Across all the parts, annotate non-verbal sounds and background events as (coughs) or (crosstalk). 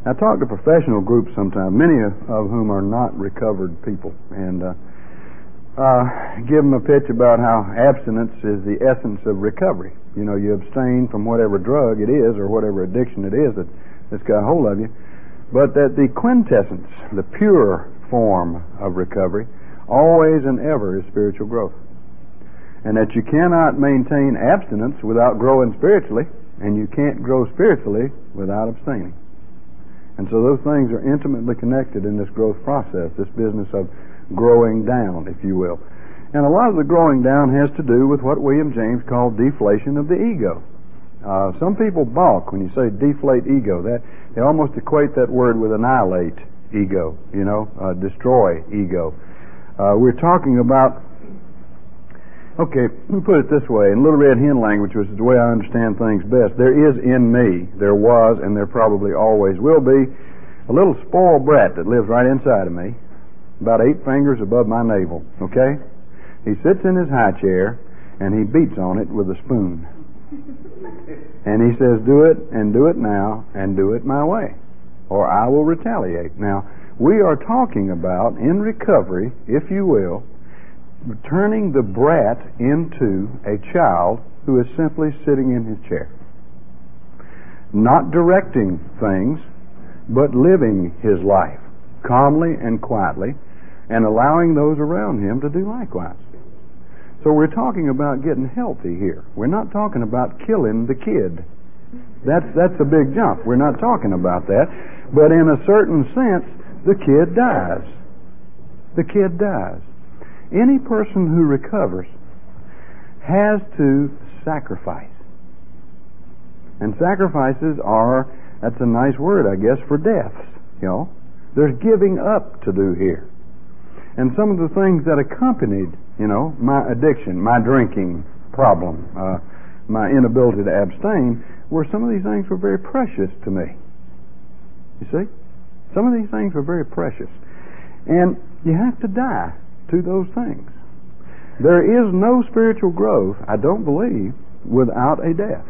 I talk to professional groups sometimes, many of whom are not recovered people, and uh, uh, give them a pitch about how abstinence is the essence of recovery. You know, you abstain from whatever drug it is or whatever addiction it is that, that's got a hold of you, but that the quintessence, the pure form of recovery, always and ever is spiritual growth. And that you cannot maintain abstinence without growing spiritually, and you can't grow spiritually without abstaining. And so those things are intimately connected in this growth process, this business of growing down, if you will. And a lot of the growing down has to do with what William James called deflation of the ego. Uh, some people balk when you say deflate ego. That they almost equate that word with annihilate ego. You know, uh, destroy ego. Uh, we're talking about. Okay, let me put it this way in Little Red Hen language, which is the way I understand things best. There is in me, there was, and there probably always will be, a little spoiled brat that lives right inside of me about eight fingers above my navel, okay? He sits in his high chair and he beats on it with a spoon. And he says, Do it and do it now and do it my way, or I will retaliate. Now, we are talking about in recovery, if you will, turning the brat into a child who is simply sitting in his chair. Not directing things, but living his life calmly and quietly and allowing those around him to do likewise. So we're talking about getting healthy here. We're not talking about killing the kid. That's that's a big jump. We're not talking about that. But in a certain sense, the kid dies. The kid dies. Any person who recovers has to sacrifice. And sacrifices are that's a nice word, I guess, for deaths, you know. There's giving up to do here. And some of the things that accompanied, you know, my addiction, my drinking problem, uh, my inability to abstain, were some of these things were very precious to me. You see? Some of these things were very precious. And you have to die to those things. There is no spiritual growth, I don't believe, without a death.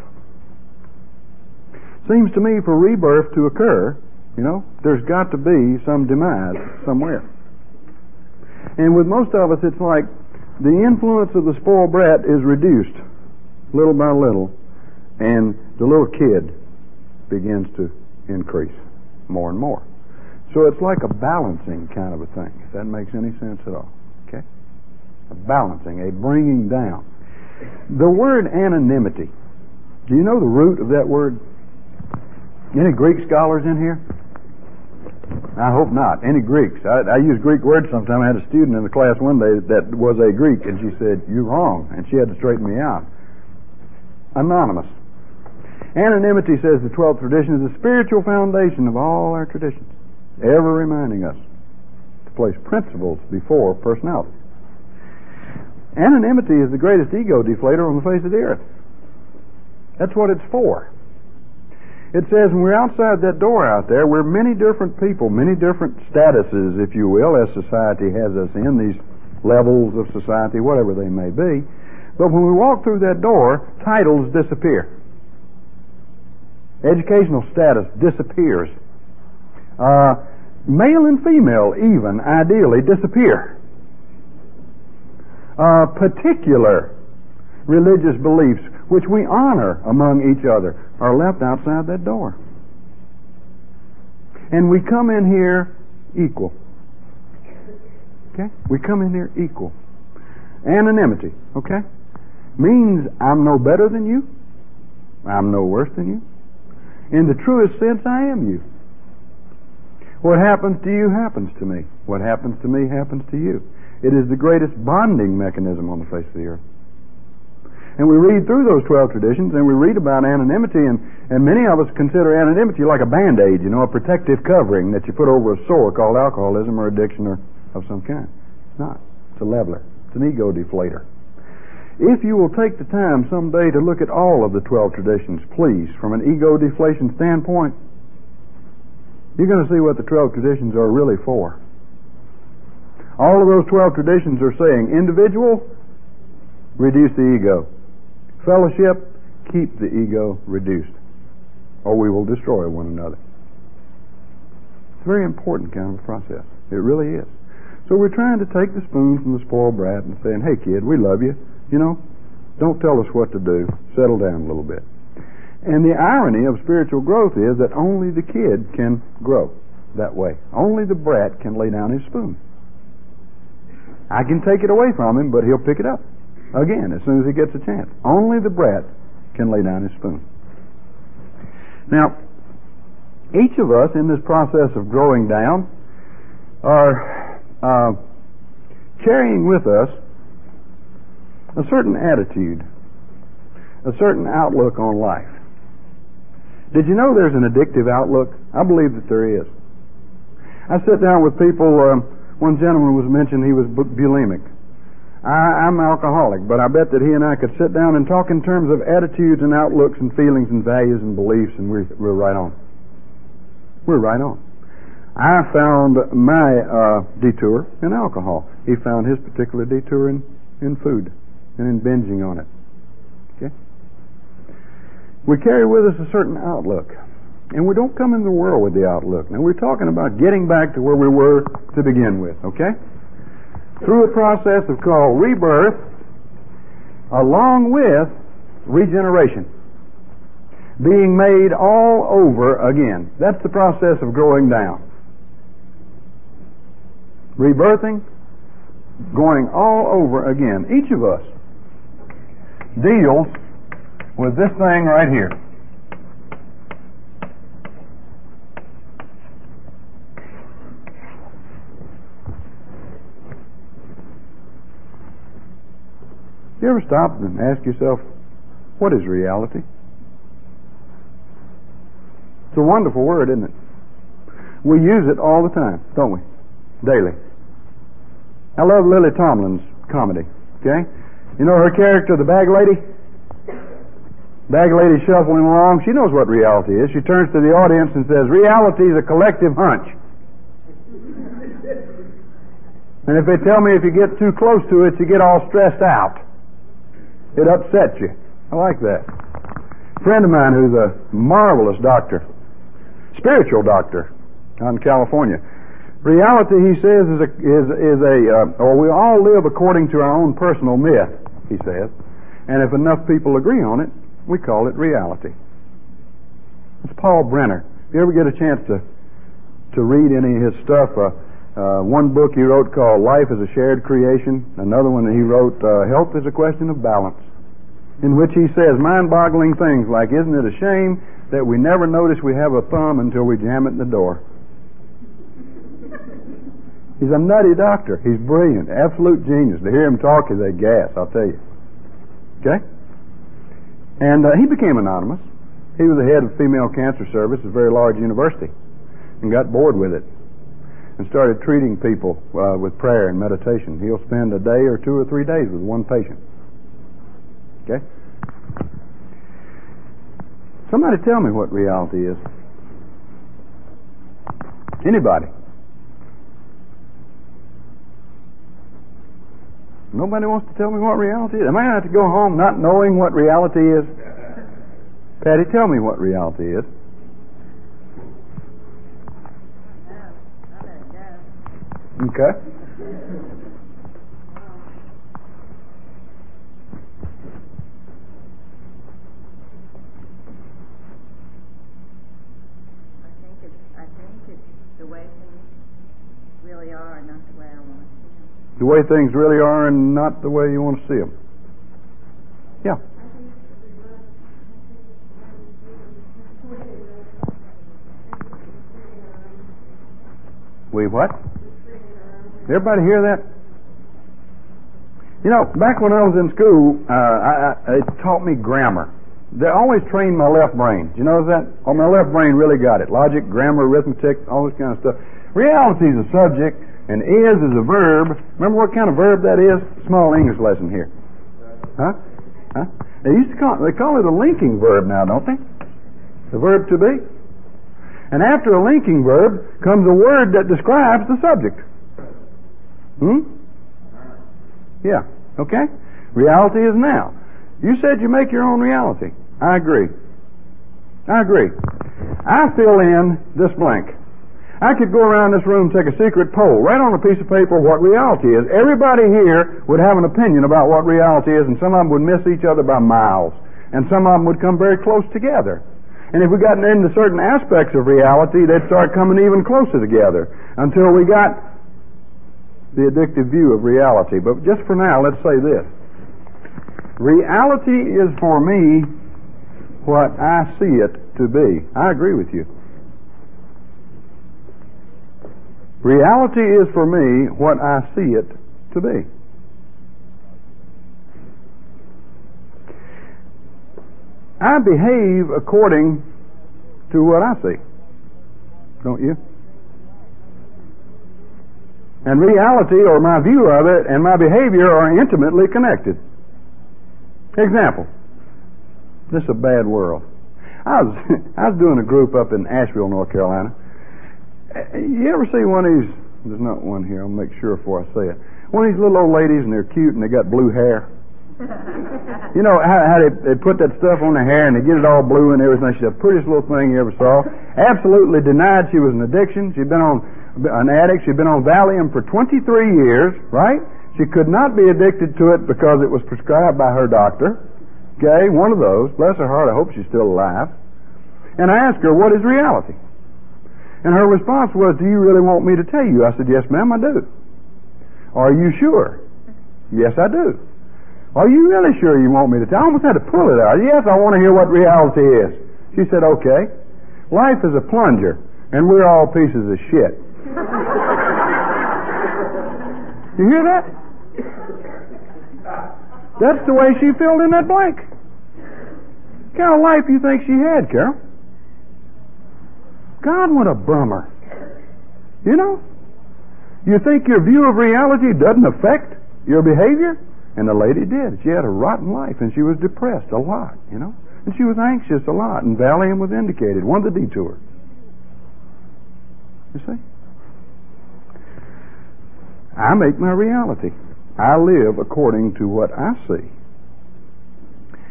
Seems to me for rebirth to occur, you know, there's got to be some demise somewhere. And with most of us, it's like the influence of the spoiled brat is reduced little by little, and the little kid begins to increase more and more. So it's like a balancing kind of a thing, if that makes any sense at all. Okay? A balancing, a bringing down. The word anonymity, do you know the root of that word? Any Greek scholars in here? I hope not. Any Greeks? I, I use Greek words sometimes. I had a student in the class one day that was a Greek, and she said, You're wrong. And she had to straighten me out. Anonymous. Anonymity, says the 12th tradition, is the spiritual foundation of all our traditions, ever reminding us place principles before personality. Anonymity is the greatest ego deflator on the face of the earth. That's what it's for. It says when we're outside that door out there, we're many different people, many different statuses, if you will, as society has us in, these levels of society, whatever they may be. But when we walk through that door, titles disappear. Educational status disappears. Uh, male and female, even, ideally, disappear. Uh, particular religious beliefs which we honor among each other, are left outside that door. And we come in here equal. Okay? We come in here equal. Anonymity, okay? Means I'm no better than you. I'm no worse than you. In the truest sense, I am you. What happens to you happens to me. What happens to me happens to you. It is the greatest bonding mechanism on the face of the earth. And we read through those 12 traditions and we read about anonymity, and, and many of us consider anonymity like a band aid, you know, a protective covering that you put over a sore called alcoholism or addiction or of some kind. It's not. It's a leveler, it's an ego deflator. If you will take the time someday to look at all of the 12 traditions, please, from an ego deflation standpoint, you're going to see what the 12 traditions are really for. All of those 12 traditions are saying individual, reduce the ego. Fellowship, keep the ego reduced, or we will destroy one another. It's a very important kind of process. It really is. So we're trying to take the spoon from the spoiled brat and saying, hey kid, we love you. You know, don't tell us what to do. Settle down a little bit. And the irony of spiritual growth is that only the kid can grow that way. Only the brat can lay down his spoon. I can take it away from him, but he'll pick it up again as soon as he gets a chance. Only the brat can lay down his spoon. Now, each of us in this process of growing down are uh, carrying with us a certain attitude, a certain outlook on life. Did you know there's an addictive outlook? I believe that there is. I sit down with people. Um, one gentleman was mentioned he was bulimic. I, I'm alcoholic, but I bet that he and I could sit down and talk in terms of attitudes and outlooks and feelings and values and beliefs, and we're, we're right on. We're right on. I found my uh, detour in alcohol. He found his particular detour in, in food and in binging on it. We carry with us a certain outlook. And we don't come in the world with the outlook. Now we're talking about getting back to where we were to begin with, okay? Through a process of called rebirth, along with regeneration. Being made all over again. That's the process of growing down rebirthing, going all over again. Each of us deals with this thing right here. You ever stop and ask yourself, what is reality? It's a wonderful word, isn't it? We use it all the time, don't we? Daily. I love Lily Tomlin's comedy. Okay? You know her character, the bag lady? Bag lady shuffling along. She knows what reality is. She turns to the audience and says, Reality is a collective hunch. And if they tell me if you get too close to it, you get all stressed out. It upsets you. I like that. A friend of mine who's a marvelous doctor, spiritual doctor out in California, Reality, he says, is a, is, is a uh, or we all live according to our own personal myth, he says. And if enough people agree on it, we call it reality. It's Paul Brenner. If you ever get a chance to, to read any of his stuff, uh, uh, one book he wrote called Life is a Shared Creation, another one that he wrote, uh, Health is a Question of Balance, in which he says mind boggling things like, Isn't it a shame that we never notice we have a thumb until we jam it in the door? He's a nutty doctor. He's brilliant, absolute genius. To hear him talk is a gas, I'll tell you. Okay? And uh, he became anonymous. He was the head of female cancer service at a very large university and got bored with it and started treating people uh, with prayer and meditation. He'll spend a day or two or three days with one patient. Okay? Somebody tell me what reality is. Anybody? Nobody wants to tell me what reality is. Am I going to have to go home not knowing what reality is? Patty, tell me what reality is. Okay. The way things really are and not the way you want to see them. Yeah. We what? Everybody hear that? You know, back when I was in school, uh, I, I, it taught me grammar. They always trained my left brain. Do you know that? Oh, my left brain really got it. Logic, grammar, arithmetic, all this kind of stuff. Reality is a subject and is is a verb. Remember what kind of verb that is? Small English lesson here. Huh? Huh? They used to call they call it a linking verb now, don't they? The verb to be. And after a linking verb comes a word that describes the subject. Hmm? Yeah. Okay? Reality is now. You said you make your own reality. I agree. I agree. I fill in this blank. I could go around this room and take a secret poll, write on a piece of paper what reality is. Everybody here would have an opinion about what reality is, and some of them would miss each other by miles, and some of them would come very close together. And if we got into certain aspects of reality, they'd start coming even closer together until we got the addictive view of reality. But just for now, let's say this. Reality is for me what I see it to be. I agree with you. Reality is for me what I see it to be. I behave according to what I see. Don't you? And reality, or my view of it, and my behavior are intimately connected. Example. This is a bad world. I was (laughs) I was doing a group up in Asheville, North Carolina, you ever see one of these? There's not one here. I'll make sure before I say it. One of these little old ladies, and they're cute, and they got blue hair. (laughs) you know how, how they, they put that stuff on their hair, and they get it all blue and everything. She's the prettiest little thing you ever saw. Absolutely denied she was an addiction. She'd been on an addict. She'd been on Valium for 23 years. Right? She could not be addicted to it because it was prescribed by her doctor. Okay, one of those. Bless her heart. I hope she's still alive. And I asked her, "What is reality?" And her response was, Do you really want me to tell you? I said, Yes, ma'am, I do. Are you sure? Yes, I do. Are you really sure you want me to tell? I almost had to pull it out. Yes, I want to hear what reality is. She said, Okay. Life is a plunger, and we're all pieces of shit. (laughs) you hear that? That's the way she filled in that blank. What kind of life you think she had, Carol? God, what a bummer. You know? You think your view of reality doesn't affect your behavior? And the lady did. She had a rotten life and she was depressed a lot, you know? And she was anxious a lot, and Valium was indicated, one of the detours. You see? I make my reality. I live according to what I see.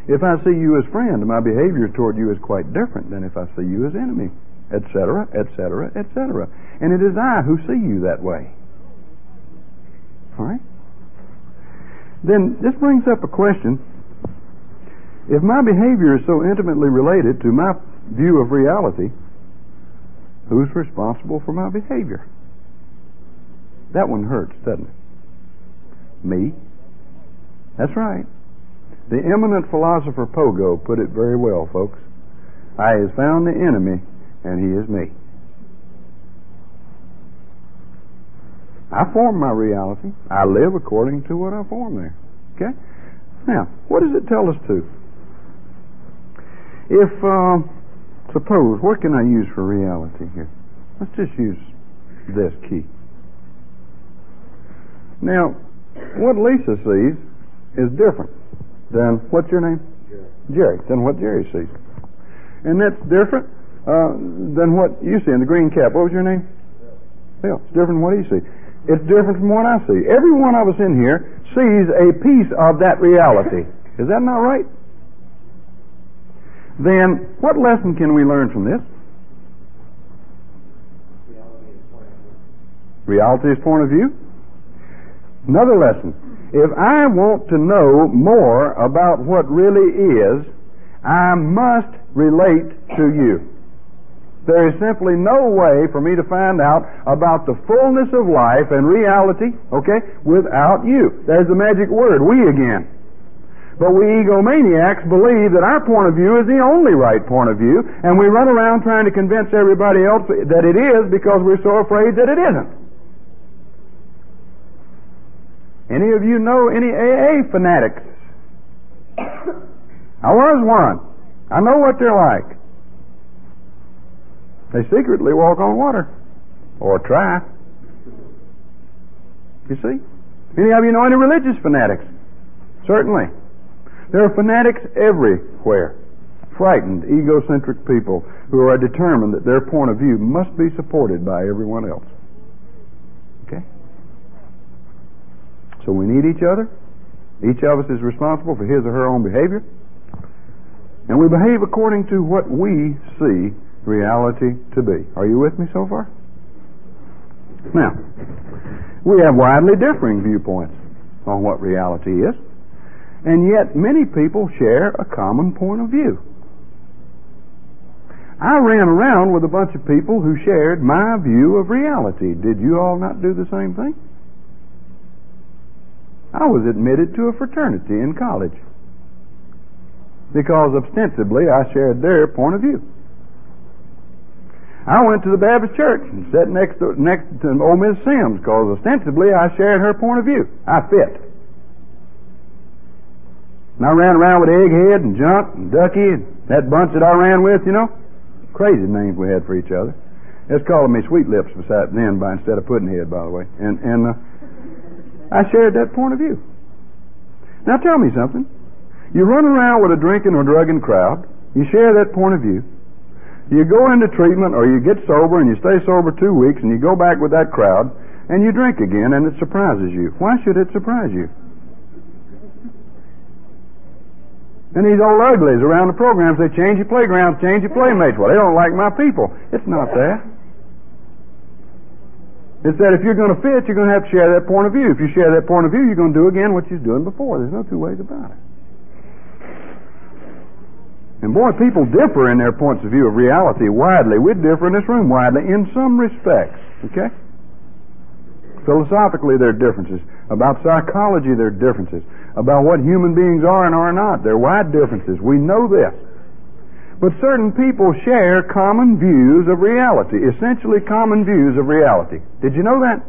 If I see you as friend, my behavior toward you is quite different than if I see you as enemy etc., etc., etc. And it is I who see you that way. All right? Then this brings up a question. If my behavior is so intimately related to my view of reality, who's responsible for my behavior? That one hurts, doesn't it? Me? That's right. The eminent philosopher Pogo put it very well, folks. I has found the enemy and He is me. I form my reality. I live according to what I form there. Okay? Now, what does it tell us to? If, uh, suppose, what can I use for reality here? Let's just use this key. Now, what Lisa sees is different than, what's your name? Jerry. Jerry, than what Jerry sees. And that's different uh, than what you see in the green cap. What was your name? Bill. It's different from what he sees. It's different from what I see. Every one of us in here sees a piece of that reality. Is that not right? Then, what lesson can we learn from this? Reality is point of view. Another lesson. If I want to know more about what really is, I must relate to you. There is simply no way for me to find out about the fullness of life and reality, okay, without you. There's the magic word, we again. But we egomaniacs believe that our point of view is the only right point of view, and we run around trying to convince everybody else that it is because we're so afraid that it isn't. Any of you know any AA fanatics? (coughs) I was one. I know what they're like. They secretly walk on water. Or try. You see? Any of you know any religious fanatics? Certainly. There are fanatics everywhere. Frightened, egocentric people who are determined that their point of view must be supported by everyone else. Okay? So we need each other. Each of us is responsible for his or her own behavior. And we behave according to what we see reality to be. Are you with me so far? Now, we have widely differing viewpoints on what reality is, and yet many people share a common point of view. I ran around with a bunch of people who shared my view of reality. Did you all not do the same thing? I was admitted to a fraternity in college because ostensibly I shared their point of view. I went to the Baptist church and sat next to, next to old Miss Sims because ostensibly I shared her point of view. I fit. And I ran around with Egghead and Junk and Ducky and that bunch that I ran with, you know. Crazy names we had for each other. It's calling me Sweet Lips beside then by instead of Puddinhead, by the way. And and uh, I shared that point of view. Now tell me something. You run around with a drinking or drugging crowd. You share that point of view. You go into treatment or you get sober and you stay sober two weeks and you go back with that crowd and you drink again and it surprises you. Why should it surprise you? And these old uglies around the programs, they change your playgrounds, change your playmates. Well, they don't like my people. It's not that. It's that if you're going to fit, you're going to have to share that point of view. If you share that point of view, you're going to do again what you're doing before. There's no two ways about it. And boy, people differ in their points of view of reality widely. We differ in this room widely in some respects. Okay? Philosophically, there are differences. About psychology, there are differences. About what human beings are and are not, there are wide differences. We know this. But certain people share common views of reality, essentially common views of reality. Did you know that?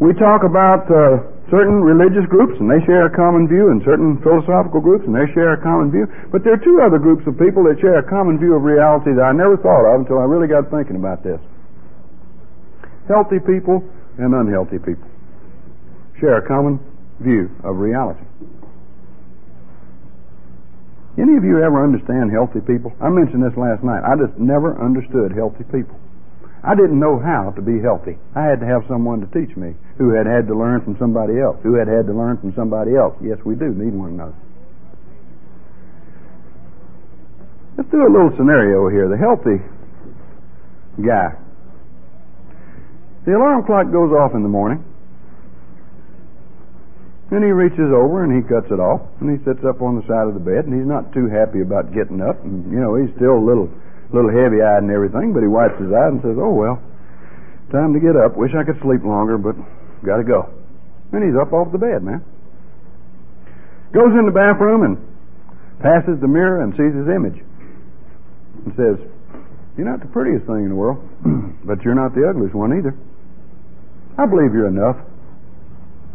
We talk about uh, certain religious groups and they share a common view, and certain philosophical groups and they share a common view. But there are two other groups of people that share a common view of reality that I never thought of until I really got thinking about this. Healthy people and unhealthy people share a common view of reality. Any of you ever understand healthy people? I mentioned this last night. I just never understood healthy people. I didn't know how to be healthy. I had to have someone to teach me who had had to learn from somebody else, who had had to learn from somebody else. Yes, we do need one another. Let's do a little scenario here. The healthy guy. The alarm clock goes off in the morning. And he reaches over and he cuts it off and he sits up on the side of the bed and he's not too happy about getting up and you know he's still a little little heavy eyed and everything, but he wipes his eyes and says, Oh, well, time to get up. Wish I could sleep longer, but got to go. And he's up off the bed, man. Goes in the bathroom and passes the mirror and sees his image and says, You're not the prettiest thing in the world, (clears throat) but you're not the ugliest one either. I believe you're enough.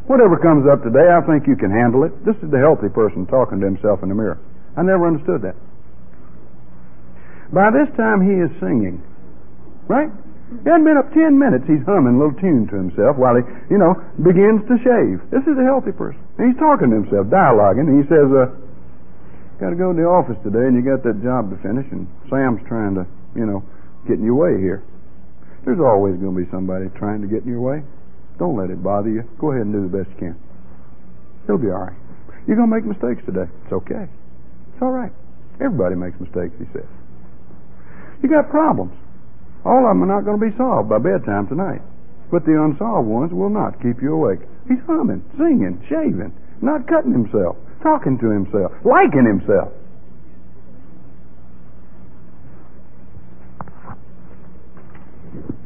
Whatever comes up today, I think you can handle it. This is the healthy person talking to himself in the mirror. I never understood that. By this time, he is singing. Right? He hadn't been up ten minutes. He's humming a little tune to himself while he, you know, begins to shave. This is a healthy person. And he's talking to himself, dialoguing. And he says, uh, got to go to the office today and you got that job to finish and Sam's trying to, you know, get in your way here. There's always going to be somebody trying to get in your way. Don't let it bother you. Go ahead and do the best you can. It'll be all right. You're going to make mistakes today. It's okay. It's all right. Everybody makes mistakes, he says. You got problems. All of them are not going to be solved by bedtime tonight. But the unsolved ones will not keep you awake. He's humming, singing, shaving, not cutting himself, talking to himself, liking himself.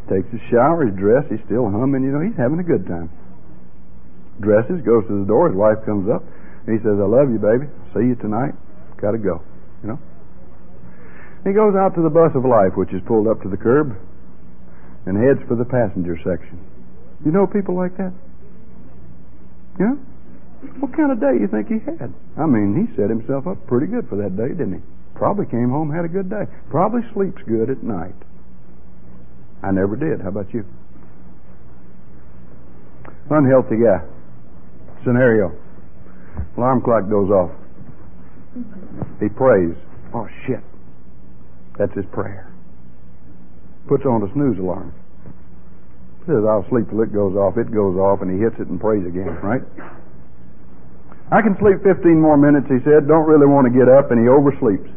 Takes a shower, he's dressed, he's still humming, you know, he's having a good time. Dresses, goes to the door, his wife comes up, and he says, I love you, baby. See you tonight. Gotta go. You know? He goes out to the bus of life, which is pulled up to the curb, and heads for the passenger section. You know people like that? Yeah? What kind of day you think he had? I mean, he set himself up pretty good for that day, didn't he? Probably came home, had a good day. Probably sleeps good at night. I never did. How about you? Unhealthy guy. Scenario. Alarm clock goes off. He prays. Oh, shit. That's his prayer. Puts on a snooze alarm. Says, I'll sleep till it goes off. It goes off, and he hits it and prays again, right? I can sleep 15 more minutes, he said. Don't really want to get up, and he oversleeps.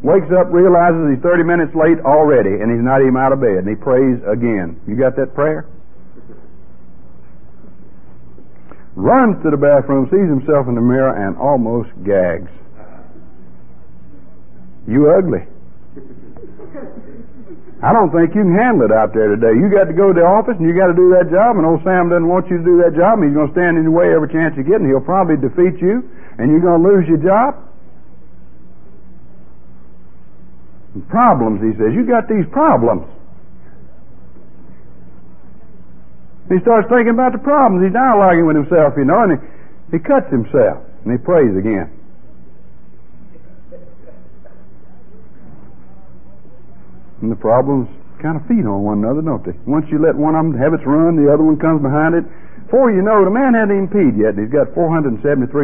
wakes up, realizes he's 30 minutes late already, and he's not even out of bed, and he prays again. You got that prayer? Runs to the bathroom, sees himself in the mirror, and almost gags. You ugly. I don't think you can handle it out there today. You got to go to the office and you got to do that job, and old Sam doesn't want you to do that job, and he's going to stand in your way every chance you get, and he'll probably defeat you, and you're going to lose your job. Problems, he says. You got these problems. He starts thinking about the problems. He's dialoguing with himself, you know, and he, he cuts himself, and he prays again. And the problems kind of feed on one another, don't they? Once you let one of them have its run, the other one comes behind it. Before you know it, a man hadn't even peed yet, and he's got 473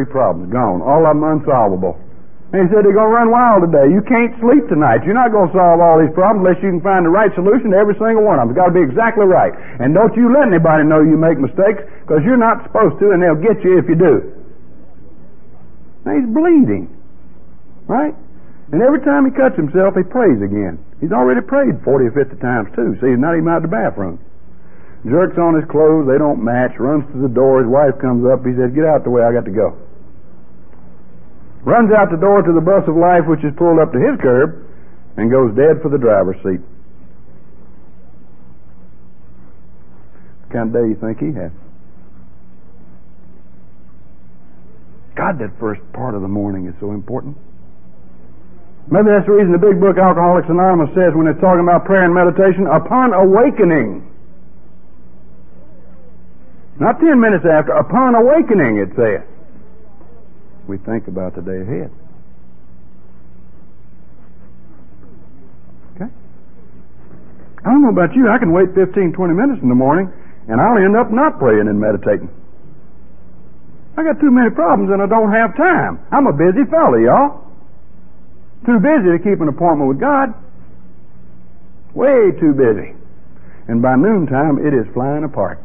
problems gone, all of them unsolvable. And he said they're going to run wild today. You can't sleep tonight. You're not going to solve all these problems unless you can find the right solution to every single one of them. It's got to be exactly right. And don't you let anybody know you make mistakes, because you're not supposed to, and they'll get you if you do. Now he's bleeding, right? And every time he cuts himself, he prays again. He's already prayed 40 or 50 times too. See, he's not even out of the bathroom. Jerks on his clothes, they don't match, runs to the door, his wife comes up, he says, Get out the way, I got to go. Runs out the door to the bus of life which is pulled up to his curb and goes dead for the driver's seat. What kind of day you think he had? God, that first part of the morning is so important. Maybe that's the reason the big book Alcoholics Anonymous says when it's talking about prayer and meditation, upon awakening. Not ten minutes after, upon awakening, it says. We think about the day ahead. Okay? I don't know about you, I can wait 15, 20 minutes in the morning, and I'll end up not praying and meditating. I got too many problems and I don't have time. I'm a busy fella, y'all. Too busy to keep an appointment with God. Way too busy. And by noontime, it is flying apart.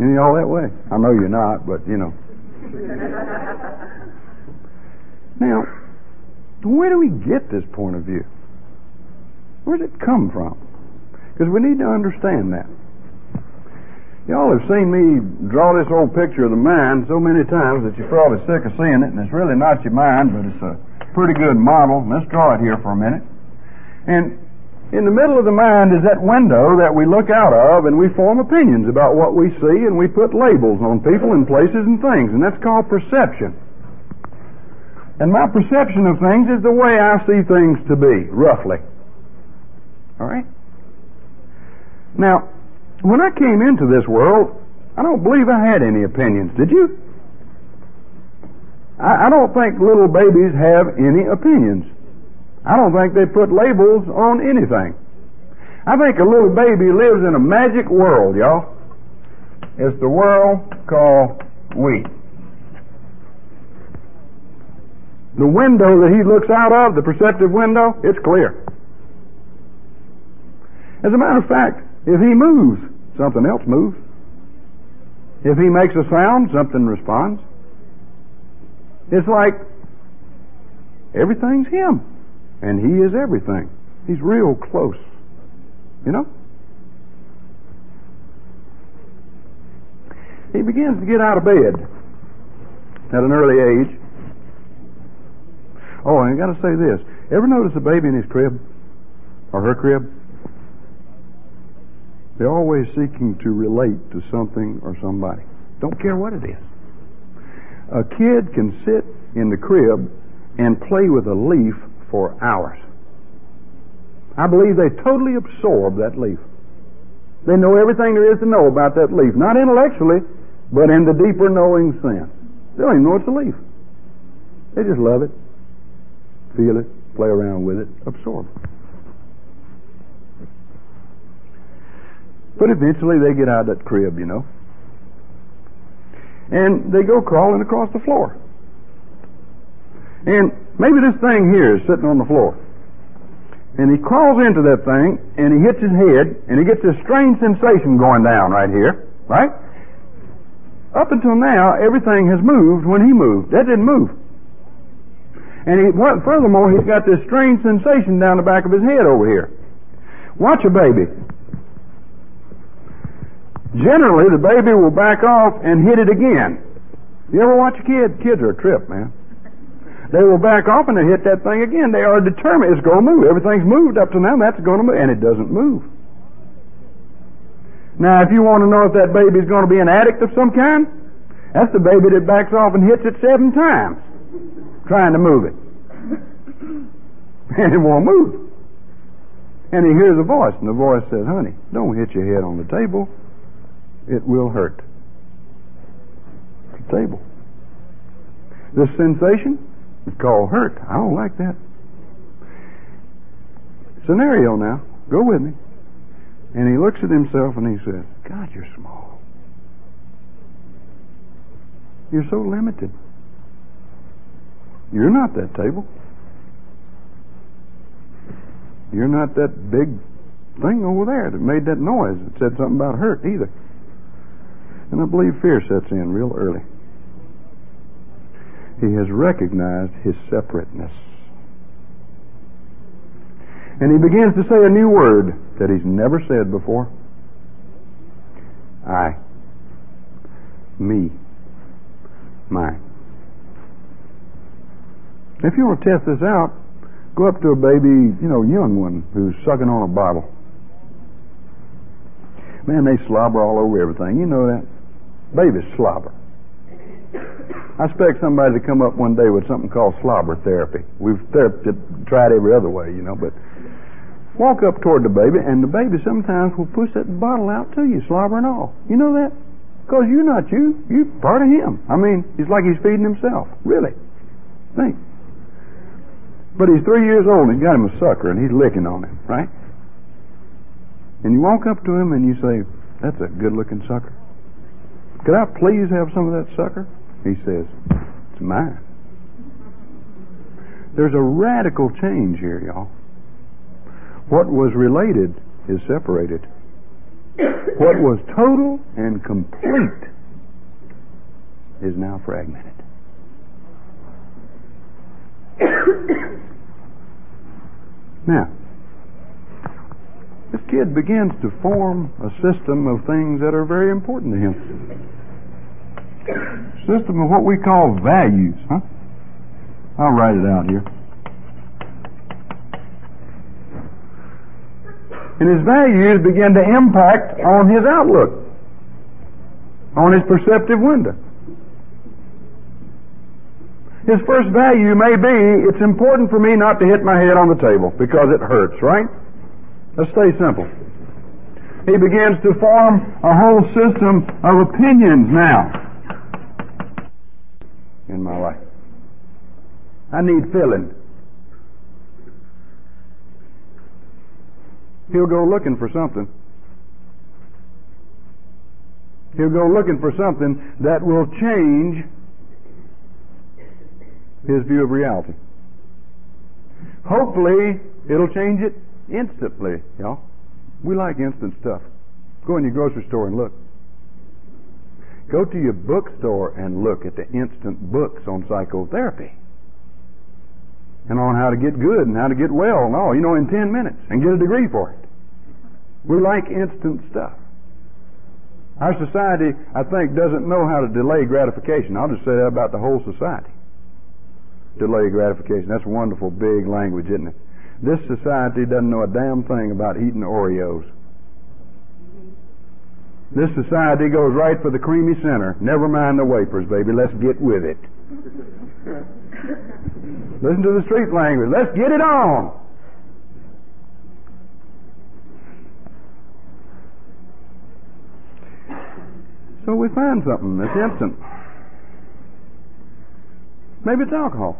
Any all that way? I know you're not, but you know. now, where do we get this point of view? Where does it come from? Because we need to understand that. Y'all have seen me draw this old picture of the mind so many times that you're probably sick of seeing it, and it's really not your mind, but it's a pretty good model. Let's draw it here for a minute. And in the middle of the mind is that window that we look out of, and we form opinions about what we see, and we put labels on people and places and things, and that's called perception. And my perception of things is the way I see things to be, roughly. All right? Now, when I came into this world, I don't believe I had any opinions. Did you? I, I don't think little babies have any opinions. I don't think they put labels on anything. I think a little baby lives in a magic world, y'all. It's the world called we. The window that he looks out of, the perceptive window, it's clear. As a matter of fact, if he moves, something else moves. If he makes a sound, something responds. It's like everything's him, and he is everything. He's real close. You know? He begins to get out of bed at an early age. Oh, and I got to say this. Ever notice a baby in his crib? Or her crib? They're always seeking to relate to something or somebody. Don't care what it is. A kid can sit in the crib and play with a leaf for hours. I believe they totally absorb that leaf. They know everything there is to know about that leaf. Not intellectually, but in the deeper knowing sense. They don't even know it's a leaf. They just love it, feel it, play around with it, absorb it. But eventually they get out of that crib, you know. And they go crawling across the floor. And maybe this thing here is sitting on the floor. And he crawls into that thing and he hits his head and he gets this strange sensation going down right here, right? Up until now, everything has moved when he moved. That didn't move. And he, furthermore, he's got this strange sensation down the back of his head over here. Watch a baby. Generally, the baby will back off and hit it again. You ever watch a kid? Kids are a trip, man. They will back off and they hit that thing again. They are determined it's going to move. Everything's moved up to now. That's going to move, and it doesn't move. Now, if you want to know if that baby's going to be an addict of some kind, that's the baby that backs off and hits it seven times, trying to move it, (laughs) and it won't move. And he hears a voice, and the voice says, "Honey, don't hit your head on the table. It will hurt." The table. This sensation is called hurt. I don't like that. Scenario now. Go with me. And he looks at himself and he says, God, you're small. You're so limited. You're not that table. You're not that big thing over there that made that noise that said something about hurt either. And I believe fear sets in real early. He has recognized his separateness. And he begins to say a new word that he's never said before. I. Me. Mine. If you want to test this out, go up to a baby, you know, young one who's sucking on a bottle. Man, they slobber all over everything. You know that? Babies slobber. I expect somebody to come up one day with something called slobber therapy. We've ther- tried every other way, you know, but walk up toward the baby, and the baby sometimes will push that bottle out to you, slobber and all. You know that? Because you're not you. You're part of him. I mean, it's like he's feeding himself. Really. Think. But he's three years old, and he's got him a sucker, and he's licking on him, right? And you walk up to him and you say, That's a good looking sucker. Could I please have some of that sucker? He says, It's mine. There's a radical change here, y'all. What was related is separated. What was total and complete is now fragmented. now, this kid begins to form a system of things that are very important to him. System of what we call values, huh? I'll write it out here. And his values begin to impact on his outlook, on his perceptive window. His first value may be it's important for me not to hit my head on the table because it hurts, right? Let's stay simple. He begins to form a whole system of opinions now in my life. I need filling. He'll go looking for something. He'll go looking for something that will change his view of reality. Hopefully, it'll change it instantly, y'all. We like instant stuff. Go in your grocery store and look. Go to your bookstore and look at the instant books on psychotherapy and on how to get good and how to get well and all, you know, in 10 minutes and get a degree for it. We like instant stuff. Our society, I think, doesn't know how to delay gratification. I'll just say that about the whole society delay gratification. That's wonderful, big language, isn't it? This society doesn't know a damn thing about eating Oreos. This society goes right for the creamy center. Never mind the wafers, baby. Let's get with it. Listen to the street language. Let's get it on. So we find something that's instant. Maybe it's alcohol.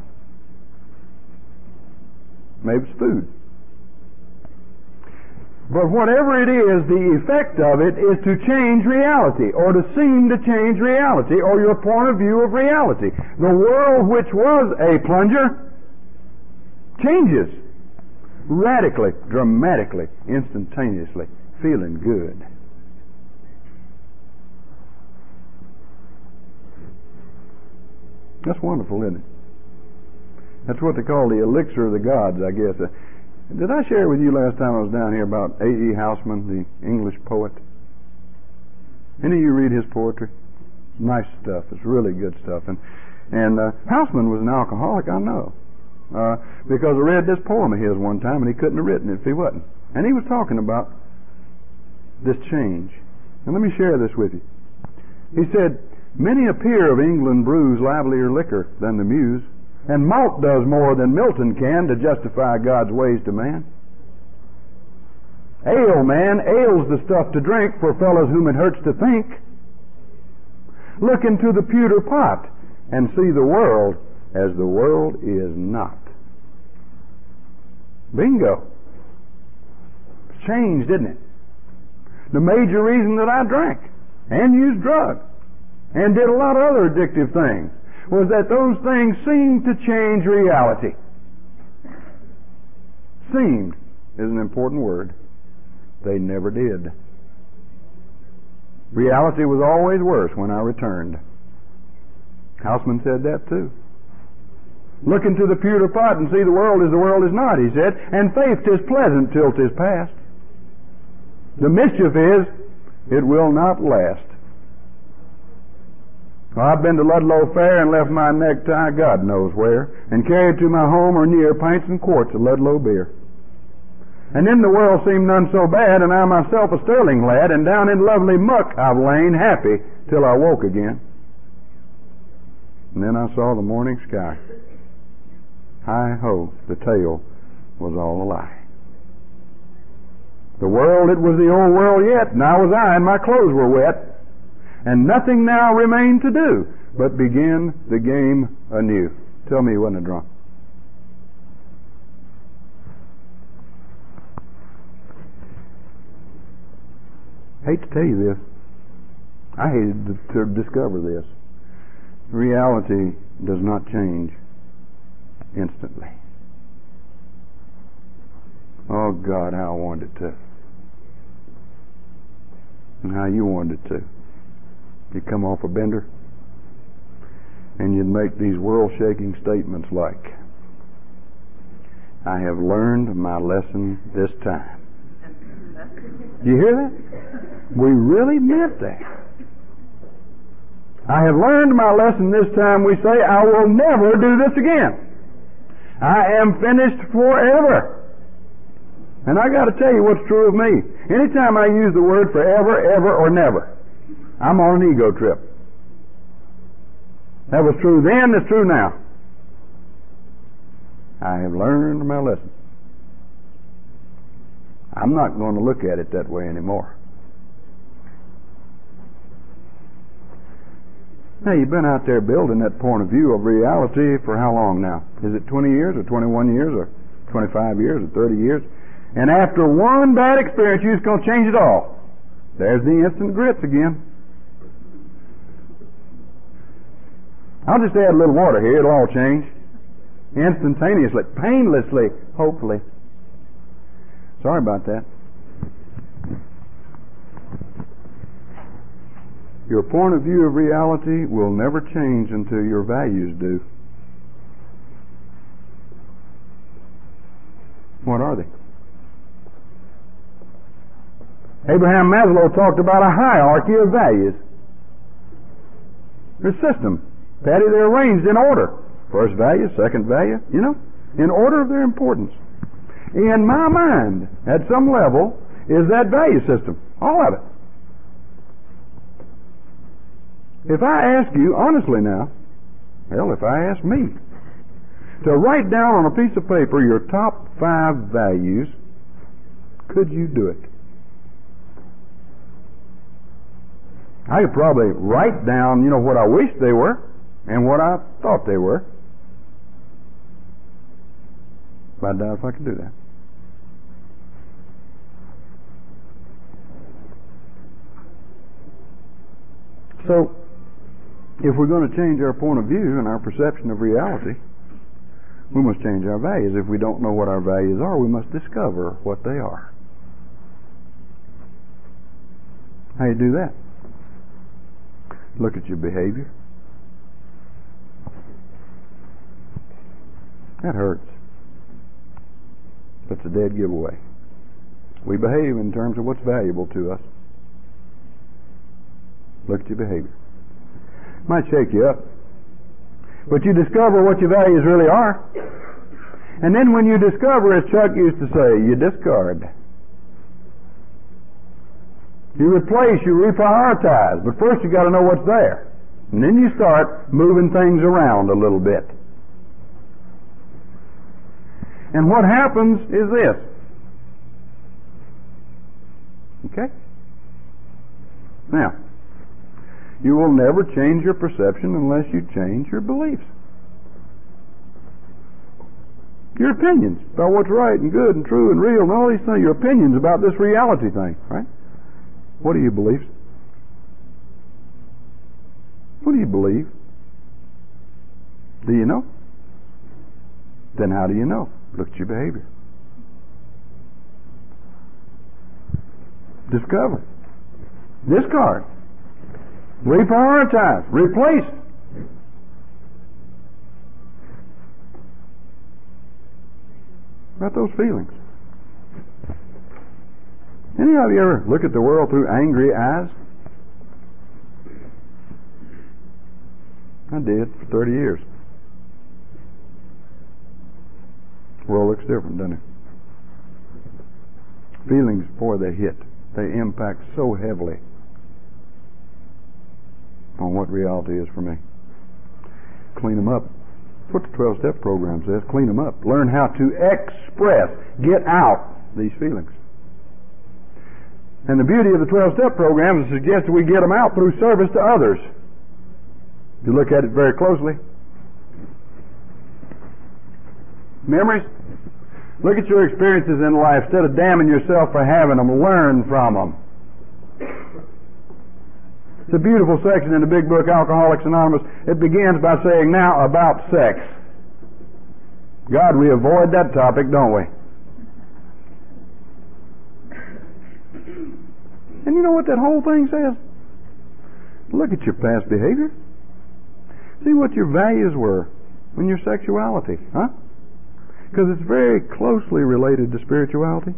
Maybe it's food. But whatever it is, the effect of it is to change reality, or to seem to change reality, or your point of view of reality. The world which was a plunger changes radically, dramatically, instantaneously, feeling good. That's wonderful, isn't it? That's what they call the elixir of the gods, I guess. Uh, Did I share with you last time I was down here about A. E. Housman, the English poet? Any of you read his poetry? Nice stuff. It's really good stuff. And and uh, Housman was an alcoholic, I know, uh, because I read this poem of his one time, and he couldn't have written it if he wasn't. And he was talking about this change. And let me share this with you. He said, Many a peer of England brews livelier liquor than the muse, and malt does more than Milton can to justify God's ways to man. Ale, man, ale's the stuff to drink for fellows whom it hurts to think. Look into the pewter pot and see the world as the world is not. Bingo. Changed, didn't it? The major reason that I drank and used drugs and did a lot of other addictive things was that those things seemed to change reality. Seemed is an important word. They never did. Reality was always worse when I returned. Housman said that too. Look into the pewter pot and see the world as the world is not, he said, and faith tis pleasant till tis past. The mischief is, it will not last. Well, I've been to Ludlow Fair and left my necktie God knows where, and carried to my home or near pints and quarts of Ludlow beer. And then the world seemed none so bad, and I myself a sterling lad, and down in lovely muck I've lain, happy till I woke again. And then I saw the morning sky. Hi ho, the tale was all a lie. The world, it was the old world yet, and I was I, and my clothes were wet. And nothing now remained to do but begin the game anew. Tell me he wasn't a drunk. hate to tell you this. I hated to discover this. Reality does not change instantly. Oh God, how I wanted it to. And how you wanted it to. You'd come off a bender and you'd make these world shaking statements like, I have learned my lesson this time. You hear that? We really meant that. I have learned my lesson this time, we say, I will never do this again. I am finished forever. And I got to tell you what's true of me. Anytime I use the word forever, ever, or never, I'm on an ego trip. That was true then, it's true now. I have learned my lesson. I'm not going to look at it that way anymore. Now, you've been out there building that point of view of reality for how long now? Is it 20 years or 21 years or 25 years or 30 years? And after one bad experience, you're just going to change it all. There's the instant grits again. I'll just add a little water here. It'll all change. Instantaneously, painlessly, hopefully. Sorry about that. Your point of view of reality will never change until your values do. What are they? Abraham Maslow talked about a hierarchy of values. There's system. Patty, they're arranged in order. First value, second value, you know, in order of their importance. In my mind, at some level, is that value system. All of it. If I ask you, honestly now, hell, if I ask me, to write down on a piece of paper your top five values, could you do it? I could probably write down, you know, what I wish they were and what I thought they were. I doubt if I could do that. So, if we're going to change our point of view and our perception of reality, we must change our values. If we don't know what our values are, we must discover what they are. How you do that? Look at your behavior. That hurts. That's a dead giveaway. We behave in terms of what's valuable to us. Look at your behavior. Might shake you up. But you discover what your values really are. And then when you discover, as Chuck used to say, you discard. You replace, you reprioritize. But first you got to know what's there. And then you start moving things around a little bit. And what happens is this. Okay? Now, you will never change your perception unless you change your beliefs. Your opinions about what's right and good and true and real and all these things, your opinions about this reality thing, right? What do you believe? What do you believe? Do you know? Then how do you know? Look at your behavior. Discover. Discard. Reprioritize. Replace. About those feelings. Any of you ever look at the world through angry eyes? I did for 30 years. The world looks different, doesn't it? Feelings, boy, they hit. They impact so heavily on what reality is for me. Clean them up. That's what the 12 step program says. Clean them up. Learn how to express, get out these feelings. And the beauty of the 12 step program is to suggest that we get them out through service to others. If you look at it very closely. Memories? Look at your experiences in life. Instead of damning yourself for having them, learn from them. It's a beautiful section in the big book, Alcoholics Anonymous. It begins by saying, now about sex. God, we avoid that topic, don't we? And you know what that whole thing says? Look at your past behavior. See what your values were in your sexuality, huh? Because it's very closely related to spirituality.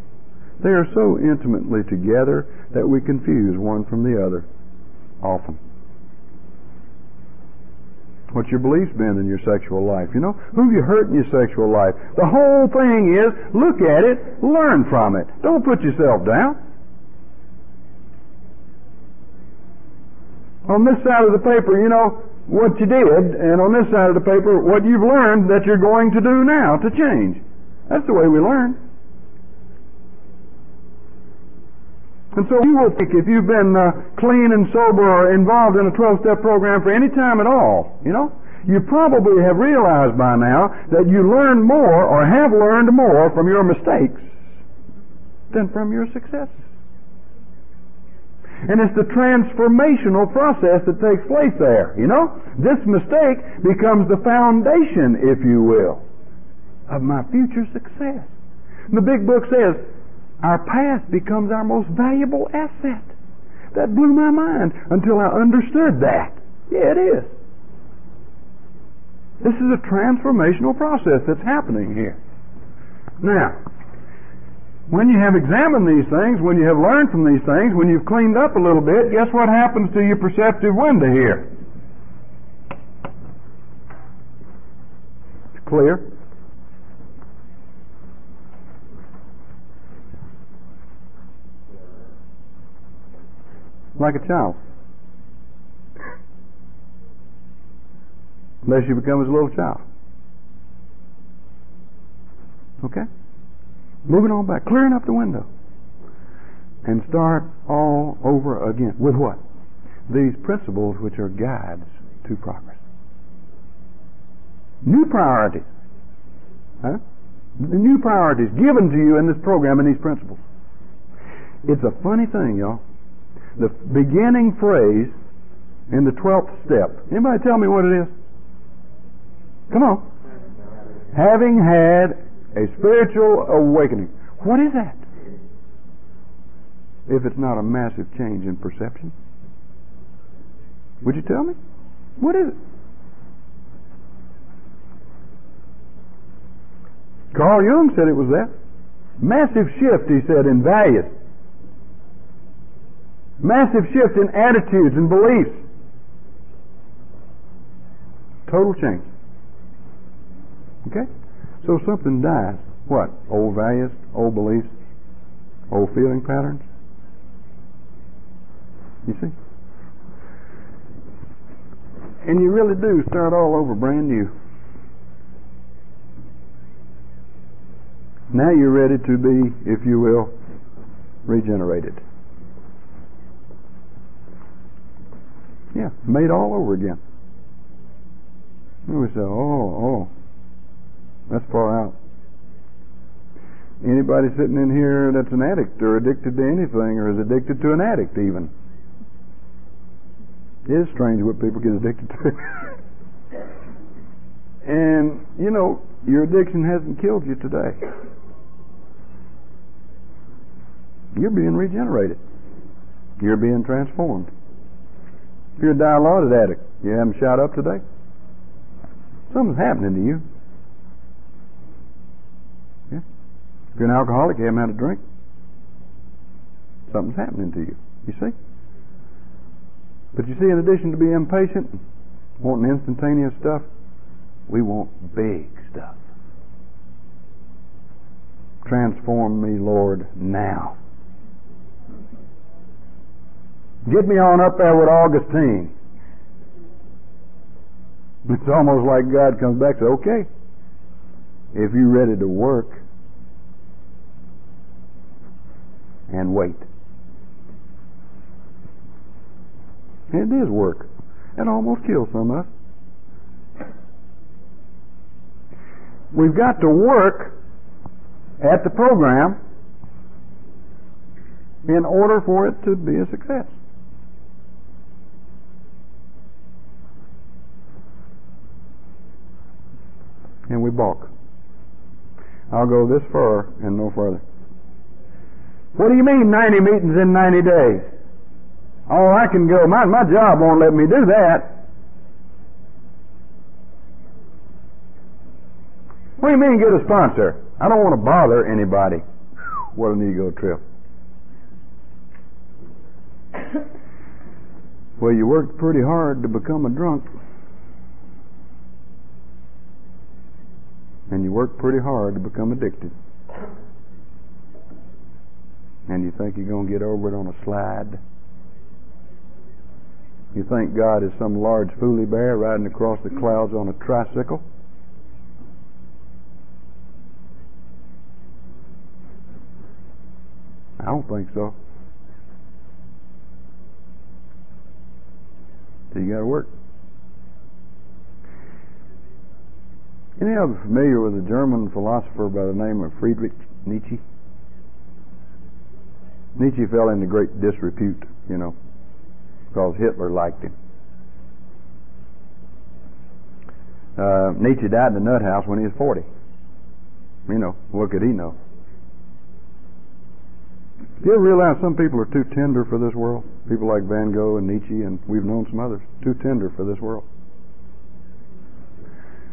They are so intimately together that we confuse one from the other often. What's your beliefs been in your sexual life? You know, who have you hurt in your sexual life? The whole thing is look at it, learn from it. Don't put yourself down. On this side of the paper, you know, what you did, and on this side of the paper, what you've learned that you're going to do now to change. That's the way we learn. And so you will think if you've been uh, clean and sober or involved in a 12-step program for any time at all, you know, you probably have realized by now that you learn more or have learned more from your mistakes than from your successes. And it's the transformational process that takes place there, you know? This mistake becomes the foundation, if you will, of my future success. And the big book says, our past becomes our most valuable asset. That blew my mind until I understood that. Yeah, it is. This is a transformational process that's happening here. Now, when you have examined these things, when you have learned from these things, when you've cleaned up a little bit, guess what happens to your perceptive window here? It's clear. like a child. Unless you become as a little child. Okay? Moving on back, clearing up the window. And start all over again. With what? These principles which are guides to progress. New priorities. Huh? The new priorities given to you in this program and these principles. It's a funny thing, y'all the beginning phrase in the 12th step. Anybody tell me what it is? Come on. Having had a spiritual awakening. What is that? If it's not a massive change in perception. Would you tell me? What is it? Carl Jung said it was that. Massive shift, he said, in values. Massive shift in attitudes and beliefs. Total change. Okay? So something dies. What? Old values, old beliefs, old feeling patterns. You see? And you really do start all over brand new. Now you're ready to be, if you will, regenerated. Yeah, made all over again. And we say, oh, oh, that's far out. Anybody sitting in here that's an addict or addicted to anything or is addicted to an addict even. It is strange what people get addicted to. (laughs) and, you know, your addiction hasn't killed you today. You're being regenerated. You're being transformed. If you're a dilaudid addict, you haven't shot up today. Something's happening to you. Yeah. If you're an alcoholic, you haven't had a drink. Something's happening to you. You see? But you see, in addition to being impatient, wanting instantaneous stuff, we want big stuff. Transform me, Lord, now. Get me on up there with Augustine. It's almost like God comes back and says, okay, if you're ready to work and wait. It is work. It almost kills some of us. We've got to work at the program in order for it to be a success. and we balk. I'll go this far and no further. What do you mean 90 meetings in 90 days? Oh, I can go. My, my job won't let me do that. What do you mean get a sponsor? I don't want to bother anybody. What an ego trip. (coughs) well, you worked pretty hard to become a drunk. and you work pretty hard to become addicted. And you think you're going to get over it on a slide. You think God is some large foolie bear riding across the clouds on a tricycle? I don't think so. So you got to work. Any of you familiar with a German philosopher by the name of Friedrich Nietzsche? Nietzsche fell into great disrepute, you know, because Hitler liked him. Uh, Nietzsche died in the nut house when he was 40. You know, what could he know? Do you realize some people are too tender for this world? People like Van Gogh and Nietzsche, and we've known some others, too tender for this world.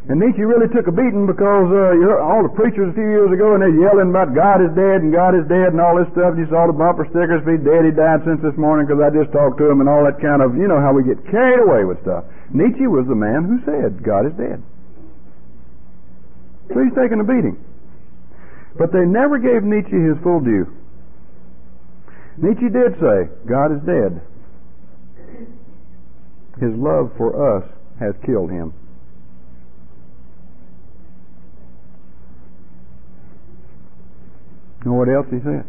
And Nietzsche really took a beating because uh, you heard all the preachers a few years ago and they're yelling about God is dead and God is dead and all this stuff. And You saw the bumper stickers, he's dead, he died since this morning because I just talked to him and all that kind of, you know how we get carried away with stuff. Nietzsche was the man who said God is dead. So he's taking a beating. But they never gave Nietzsche his full due. Nietzsche did say, God is dead. His love for us has killed him. Know what else he said?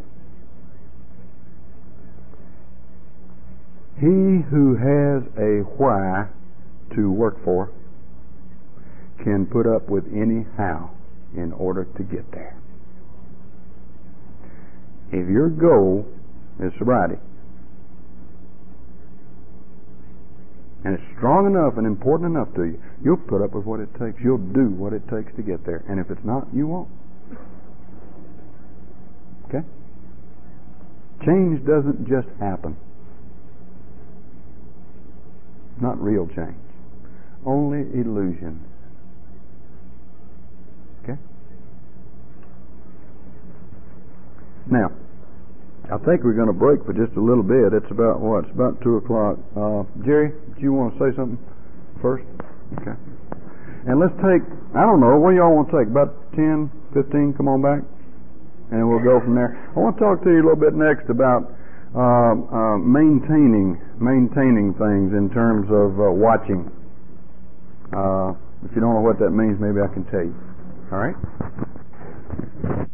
He who has a why to work for can put up with any how in order to get there. If your goal is sobriety, and it's strong enough and important enough to you, you'll put up with what it takes. You'll do what it takes to get there. And if it's not, you won't. Okay? Change doesn't just happen. Not real change. Only illusion. Okay? Now, I think we're going to break for just a little bit. It's about what? It's about two o'clock. Uh, Jerry, do you want to say something first? Okay. And let's take, I don't know, what do y'all want to take? About 10, 15? Come on back. And we'll go from there. I want to talk to you a little bit next about uh, uh, maintaining maintaining things in terms of uh, watching. Uh, if you don't know what that means, maybe I can tell you. All right?